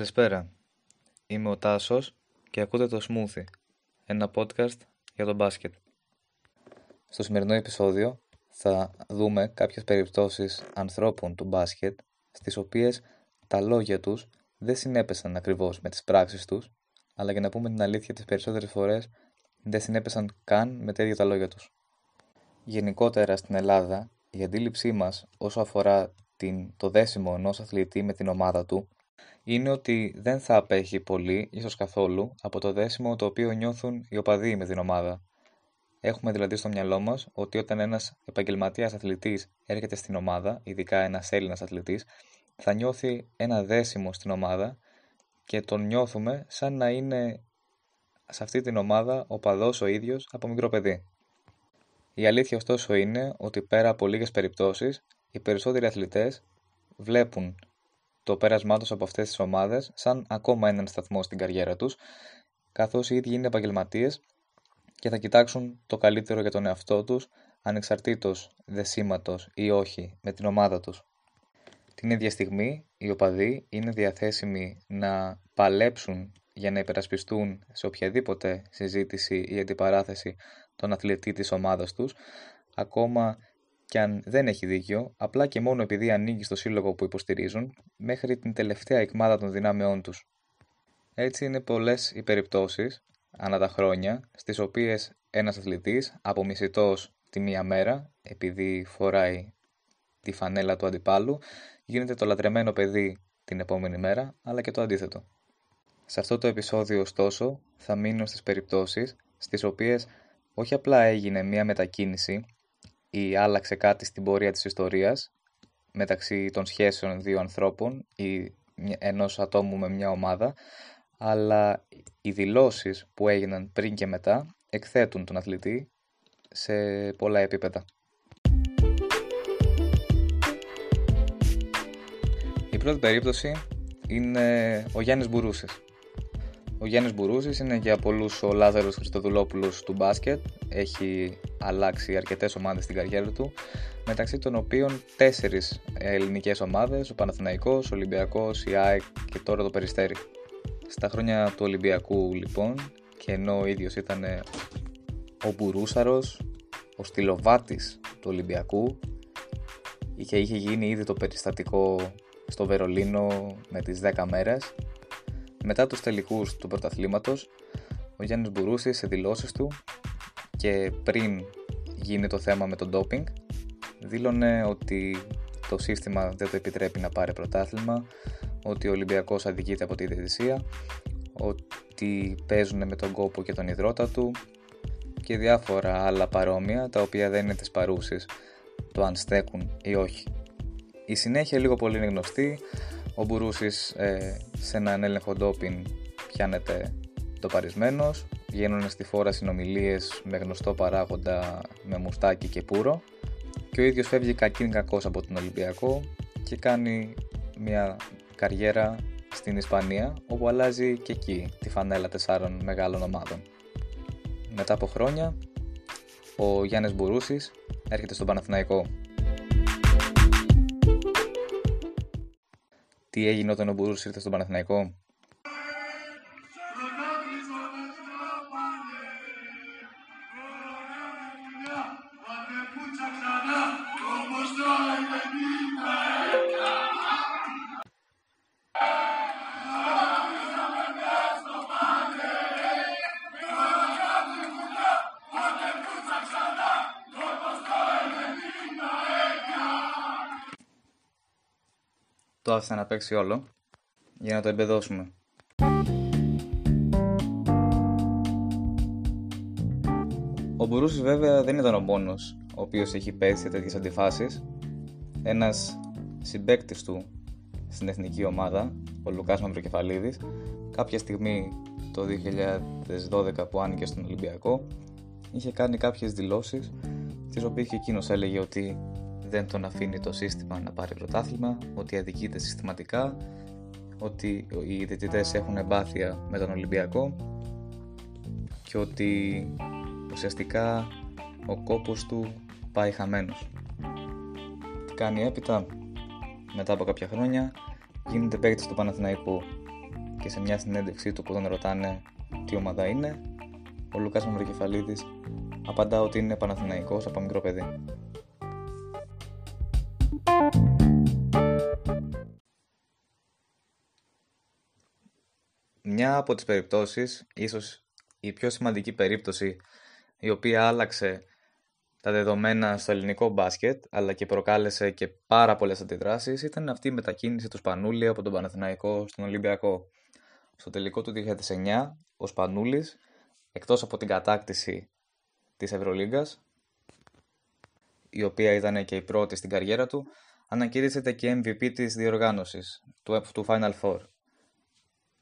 Καλησπέρα. Είμαι ο Τάσος και ακούτε το Smoothie, ένα podcast για το μπάσκετ. Στο σημερινό επεισόδιο θα δούμε κάποιες περιπτώσεις ανθρώπων του μπάσκετ στις οποίες τα λόγια τους δεν συνέπεσαν ακριβώς με τις πράξεις τους αλλά για να πούμε την αλήθεια τις περισσότερες φορές δεν συνέπεσαν καν με τέτοια τα λόγια τους. Γενικότερα στην Ελλάδα η αντίληψή μας όσο αφορά την, το δέσιμο ενός αθλητή με την ομάδα του είναι ότι δεν θα απέχει πολύ, ίσως καθόλου, από το δέσιμο το οποίο νιώθουν οι οπαδοί με την ομάδα. Έχουμε δηλαδή στο μυαλό μας ότι όταν ένας επαγγελματίας αθλητής έρχεται στην ομάδα, ειδικά ένας Έλληνας αθλητής, θα νιώθει ένα δέσιμο στην ομάδα και τον νιώθουμε σαν να είναι σε αυτή την ομάδα ο παδός ο ίδιος από μικρό παιδί. Η αλήθεια ωστόσο είναι ότι πέρα από λίγες περιπτώσεις, οι περισσότεροι αθλητές βλέπουν το πέρασμά τους από αυτές τις ομάδες σαν ακόμα έναν σταθμό στην καριέρα τους, καθώς οι ίδιοι είναι επαγγελματίες και θα κοιτάξουν το καλύτερο για τον εαυτό τους, ανεξαρτήτως δεσίματος ή όχι με την ομάδα τους. Την ίδια στιγμή, οι οπαδοί είναι διαθέσιμοι να παλέψουν για να υπερασπιστούν σε οποιαδήποτε συζήτηση ή αντιπαράθεση τον αθλητή της ομάδας τους, ακόμα και αν δεν έχει δίκιο, απλά και μόνο επειδή ανήκει στο σύλλογο που υποστηρίζουν, μέχρι την τελευταία εκμάδα των δυνάμεών τους. Έτσι είναι πολλές οι περιπτώσεις, ανά τα χρόνια, στις οποίες ένας αθλητής, απομισητός τη μία μέρα, επειδή φοράει τη φανέλα του αντιπάλου, γίνεται το λατρεμένο παιδί την επόμενη μέρα, αλλά και το αντίθετο. Σε αυτό το επεισόδιο, ωστόσο, θα μείνω στις περιπτώσεις στις οποίες όχι απλά έγινε μία μετακίνηση ή άλλαξε κάτι στην πορεία της ιστορίας μεταξύ των σχέσεων δύο ανθρώπων ή ενός ατόμου με μια ομάδα, αλλά οι δηλώσεις που έγιναν πριν και μετά εκθέτουν τον αθλητή σε πολλά επίπεδα. Η πρώτη περίπτωση είναι ο Γιάννης Μπουρούσης. Ο Γιάννης Μπουρούσης είναι για πολλούς ο Λάζαρος Χριστοδουλόπουλος του μπάσκετ. Έχει αλλάξει αρκετές ομάδες στην καριέρα του, μεταξύ των οποίων τέσσερις ελληνικές ομάδες, ο Παναθηναϊκός, ο Ολυμπιακός, η ΑΕΚ και τώρα το Περιστέρι. Στα χρόνια του Ολυμπιακού λοιπόν, και ενώ ο ίδιος ήταν ο Μπουρούσαρος, ο στυλοβάτης του Ολυμπιακού, είχε, είχε γίνει ήδη το περιστατικό στο Βερολίνο με τις 10 μέρες μετά τους τελικούς του πρωταθλήματος, ο Γιάννης Μπουρούσης σε δηλώσεις του και πριν γίνει το θέμα με το ντόπινγκ, δήλωνε ότι το σύστημα δεν το επιτρέπει να πάρει πρωτάθλημα, ότι ο Ολυμπιακός αδικείται από τη διαιτησία, ότι παίζουν με τον κόπο και τον υδρότα του και διάφορα άλλα παρόμοια τα οποία δεν είναι της παρούσης το αν στέκουν ή όχι. Η συνέχεια λίγο πολύ είναι γνωστή, ο Μπουρούσης ε, σε έναν έλεγχο ντόπιν πιάνεται το παρισμένος, βγαίνουν στη φόρα συνομιλίες με γνωστό παράγοντα με μουστάκι και πουρο και ο ίδιος φεύγει κακήν κακός από τον Ολυμπιακό και κάνει μια καριέρα στην Ισπανία όπου αλλάζει και εκεί τη φανέλα τεσσάρων μεγάλων ομάδων. Μετά από χρόνια ο Γιάννης Μπουρούσης έρχεται στον Παναθηναϊκό τι έγινε όταν ο Μπούρους ήρθε στον Παναθηναϊκό; Το άφησα να παίξει όλο για να το εμπεδώσουμε. Ο Μπουρούσης βέβαια δεν ήταν ο μόνος ο οποίος έχει πέσει σε τέτοιες αντιφάσεις. Ένας συμπέκτης του στην εθνική ομάδα, ο Λουκάς Μαυροκεφαλίδης, κάποια στιγμή το 2012 που άνοιγε στον Ολυμπιακό, είχε κάνει κάποιες δηλώσεις τις οποίες και εκείνος έλεγε ότι δεν τον αφήνει το σύστημα να πάρει πρωτάθλημα, ότι αδικείται συστηματικά, ότι οι διαιτητές έχουν εμπάθεια με τον Ολυμπιακό και ότι ουσιαστικά ο κόπος του πάει χαμένος. Τι κάνει έπειτα, μετά από κάποια χρόνια, γίνεται παίκτης του Παναθηναϊκού. και σε μια συνέντευξή του που τον ρωτάνε τι ομάδα είναι, ο Λουκάς Μαυροκεφαλίδης απαντά ότι είναι Παναθηναϊκός από μικρό παιδί. Μια από τις περιπτώσεις, ίσως η πιο σημαντική περίπτωση η οποία άλλαξε τα δεδομένα στο ελληνικό μπάσκετ, αλλά και προκάλεσε και πάρα πολλές αντιδράσεις, ήταν αυτή η μετακίνηση του Σπανούλη από τον Παναθηναϊκό στον Ολυμπιακό. Στο τελικό του 2009, ο Σπανούλης, εκτός από την κατάκτηση της Ευρωλίγκας, η οποία ήταν και η πρώτη στην καριέρα του, ανακηρύσσεται και MVP της διοργάνωσης, του, του Final Four.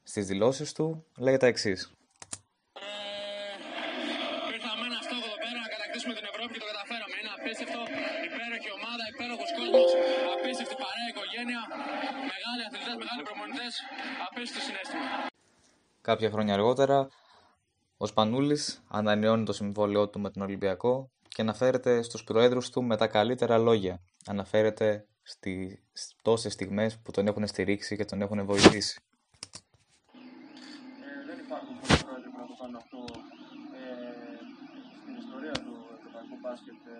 Στις δηλώσεις του λέει τα εξής. Κάποια χρόνια αργότερα, ο Σπανούλης ανανεώνει το συμβόλαιό του με τον Ολυμπιακό και αναφέρεται στους προέδρους του με τα καλύτερα λόγια. Αναφέρεται στις τόσες στιγμές που τον έχουν στηρίξει και τον έχουν βοηθήσει. Ε, δεν υπάρχουν πολλοί πρόεδροι που να το κάνουν αυτό ε, στην ιστορία του ευρωπαϊκού μπάσκετ ε,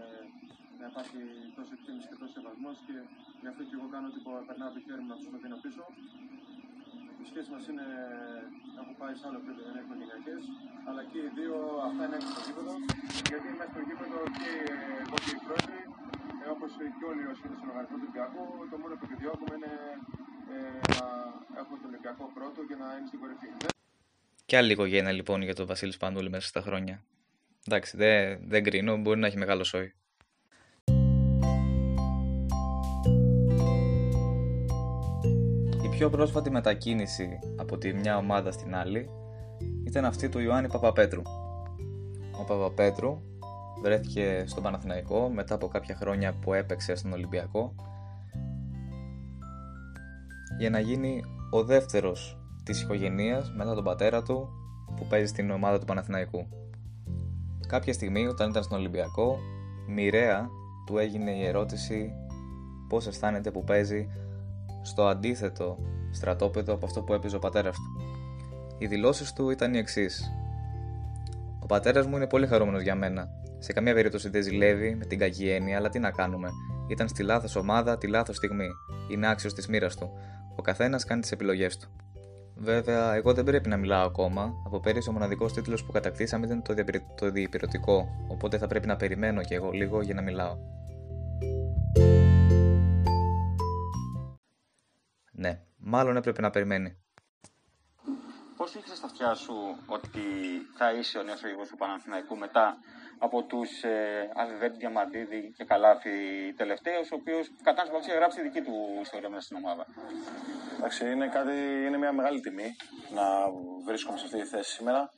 να υπάρχει τόσο εκτίμηση και τόσο σεβασμός και γι' αυτό και εγώ κάνω ότι περνάω το χέρι μου να τους με δίνω πίσω οι σχέσει μας είναι, έχουν πάει σε άλλο επίπεδο, δεν είναι οικογενειακέ. Αλλά και οι δύο αυτά είναι έξω στο γήπεδο. Γιατί μέσα στο γήπεδο και εγώ και οι πρόεδροι, ε, όπως και όλοι όσοι είναι στον οργανισμό του Ολυμπιακού, το μόνο που επιδιώκουμε είναι ε, να έχουμε τον Ολυμπιακό πρώτο και να είναι στην κορυφή. Και άλλη οικογένεια λοιπόν για τον Βασίλη Σπανούλη μέσα στα χρόνια. Εντάξει, δεν, δεν κρίνω, μπορεί να έχει μεγάλο σόι. πιο πρόσφατη μετακίνηση από τη μια ομάδα στην άλλη ήταν αυτή του Ιωάννη Παπαπέτρου. Ο Παπαπέτρου βρέθηκε στον Παναθηναϊκό μετά από κάποια χρόνια που έπαιξε στον Ολυμπιακό για να γίνει ο δεύτερος της οικογένειας μετά τον πατέρα του που παίζει στην ομάδα του Παναθηναϊκού. Κάποια στιγμή όταν ήταν στον Ολυμπιακό μοιραία του έγινε η ερώτηση πώς αισθάνεται που παίζει στο αντίθετο στρατόπεδο από αυτό που έπαιζε ο πατέρας του. Οι δηλώσεις του ήταν οι εξής. Ο πατέρας μου είναι πολύ χαρούμενος για μένα. Σε καμία περίπτωση δεν ζηλεύει με την κακή έννοια, αλλά τι να κάνουμε. Ήταν στη λάθος ομάδα τη λάθος στιγμή. Είναι άξιος της μοίρας του. Ο καθένας κάνει τις επιλογές του. Βέβαια, εγώ δεν πρέπει να μιλάω ακόμα. Από πέρυσι ο μοναδικός τίτλος που κατακτήσαμε ήταν το διεπηρωτικό, οπότε θα πρέπει να περιμένω κι εγώ λίγο για να μιλάω. Ναι, μάλλον έπρεπε να περιμένει. Πώς είχε στα αυτιά σου ότι θα είσαι ο νέος οδηγός του Παναθηναϊκού μετά από τους ε, Αβιβέρτη Διαμαντίδη και Καλάφη τελευταίους, ο οποίος κατά την γράψει τη δική του ιστορία μέσα στην ομάδα; Εντάξει, είναι, κάτι, είναι μια μεγάλη τιμή να βρίσκομαι σε αυτή τη θέση σήμερα.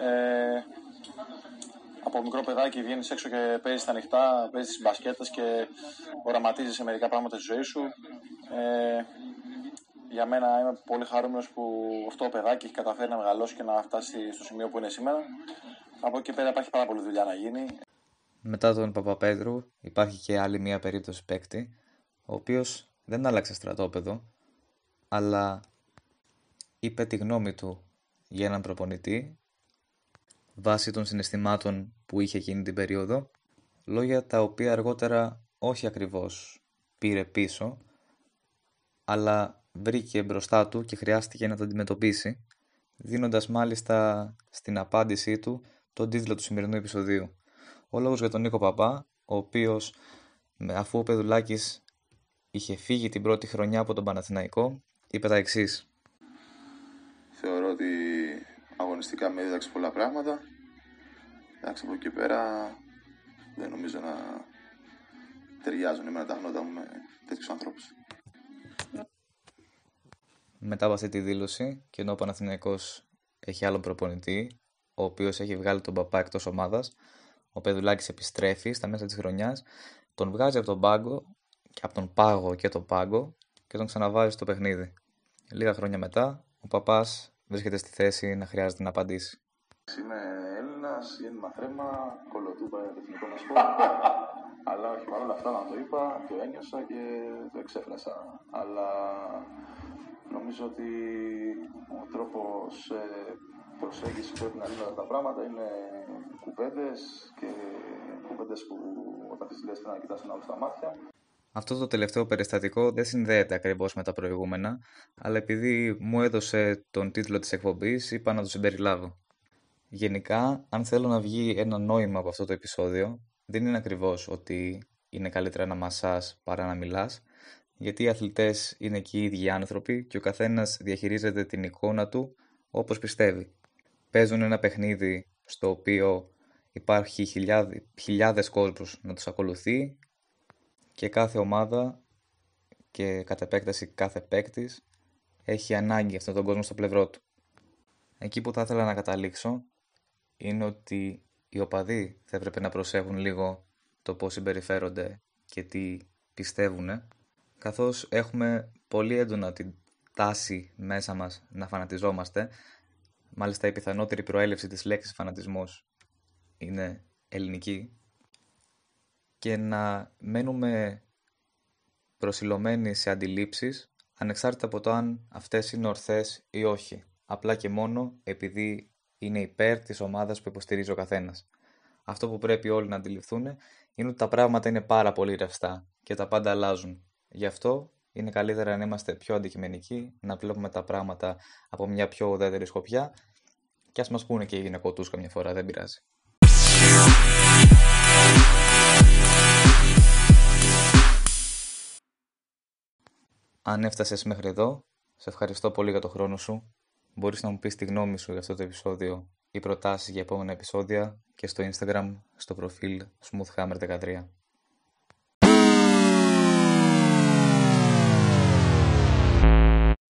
Ε, από μικρό παιδάκι βγαίνεις έξω και παίζεις τα ανοιχτά, παίζεις τις μπασκέτες και οραματίζει σε μερικά πράγματα στη ζωή σου. Ε, για μένα είμαι πολύ χαρούμενος που αυτό το παιδάκι έχει καταφέρει να μεγαλώσει και να φτάσει στο σημείο που είναι σήμερα. Από εκεί πέρα υπάρχει πάρα πολλή δουλειά να γίνει. Μετά τον Παπαπέδρου υπάρχει και άλλη μια περίπτωση παίκτη, ο οποίος δεν άλλαξε στρατόπεδο, αλλά είπε τη γνώμη του για έναν προπονητή βάσει των συναισθημάτων που είχε εκείνη την περίοδο, λόγια τα οποία αργότερα όχι ακριβώς πήρε πίσω, αλλά βρήκε μπροστά του και χρειάστηκε να το αντιμετωπίσει, δίνοντας μάλιστα στην απάντησή του τον τίτλο του σημερινού επεισοδίου. Ο λόγος για τον Νίκο Παπά, ο οποίος αφού ο Πεδουλάκης είχε φύγει την πρώτη χρονιά από τον Παναθηναϊκό, είπε τα εξής. Θεωρώ ότι αγωνιστικά με έδειξε πολλά πράγματα. Εντάξει, από εκεί πέρα δεν νομίζω να ταιριάζουν εμένα τα γνώτα μου με τέτοιους ανθρώπους μετά από αυτή τη δήλωση και ενώ ο Παναθηναϊκός έχει άλλο προπονητή, ο οποίος έχει βγάλει τον παπά εκτός ομάδας, ο Πεδουλάκη επιστρέφει στα μέσα της χρονιάς, τον βγάζει από τον πάγκο, και από τον πάγο και τον πάγκο και τον ξαναβάζει στο παιχνίδι. Λίγα χρόνια μετά, ο παπάς βρίσκεται στη θέση να χρειάζεται να απαντήσει. Είμαι Έλληνας, γέννημα θρέμα, κολοτούπα είναι το εθνικό μα Αλλά όχι παρόλα αυτά να το είπα, το ένιωσα και το εξέφρασα. Αλλά Νομίζω ότι ο τρόπος ε, προσέγγισης που πρέπει να λύνουν τα πράγματα είναι κουβέντες και κουβέντες που όταν τις λες να κοιτάς ένα άλλο στα μάτια. Αυτό το τελευταίο περιστατικό δεν συνδέεται ακριβώς με τα προηγούμενα, αλλά επειδή μου έδωσε τον τίτλο της εκπομπής, είπα να το συμπεριλάβω. Γενικά, αν θέλω να βγει ένα νόημα από αυτό το επεισόδιο, δεν είναι ακριβώς ότι είναι καλύτερα να μασάς παρά να μιλάς, γιατί οι αθλητές είναι και οι ίδιοι άνθρωποι και ο καθένας διαχειρίζεται την εικόνα του όπως πιστεύει. Παίζουν ένα παιχνίδι στο οποίο υπάρχει χιλιάδες, χιλιάδες κόσμος να τους ακολουθεί και κάθε ομάδα και κατ' επέκταση κάθε παίκτης έχει ανάγκη αυτόν τον κόσμο στο πλευρό του. Εκεί που θα ήθελα να καταλήξω είναι ότι οι οπαδοί θα έπρεπε να προσέχουν λίγο το πώς συμπεριφέρονται και τι πιστεύουν, καθώς έχουμε πολύ έντονα την τάση μέσα μας να φανατιζόμαστε, μάλιστα η πιθανότερη προέλευση της λέξης φανατισμός είναι ελληνική, και να μένουμε προσιλωμένοι σε αντιλήψεις ανεξάρτητα από το αν αυτές είναι ορθές ή όχι, απλά και μόνο επειδή είναι υπέρ της ομάδας που υποστηρίζει ο καθένας. Αυτό που πρέπει όλοι να αντιληφθούν είναι ότι τα πράγματα είναι πάρα πολύ ρευστά και τα πάντα αλλάζουν. Γι' αυτό είναι καλύτερα να είμαστε πιο αντικειμενικοί, να βλέπουμε τα πράγματα από μια πιο ουδέτερη σκοπιά και ας μας πούνε και οι γυναικοτούς καμιά φορά, δεν πειράζει. Αν έφτασες μέχρι εδώ, σε ευχαριστώ πολύ για το χρόνο σου. Μπορείς να μου πεις τη γνώμη σου για αυτό το επεισόδιο ή προτάσεις για επόμενα επεισόδια και στο Instagram στο προφίλ smoothhammer13.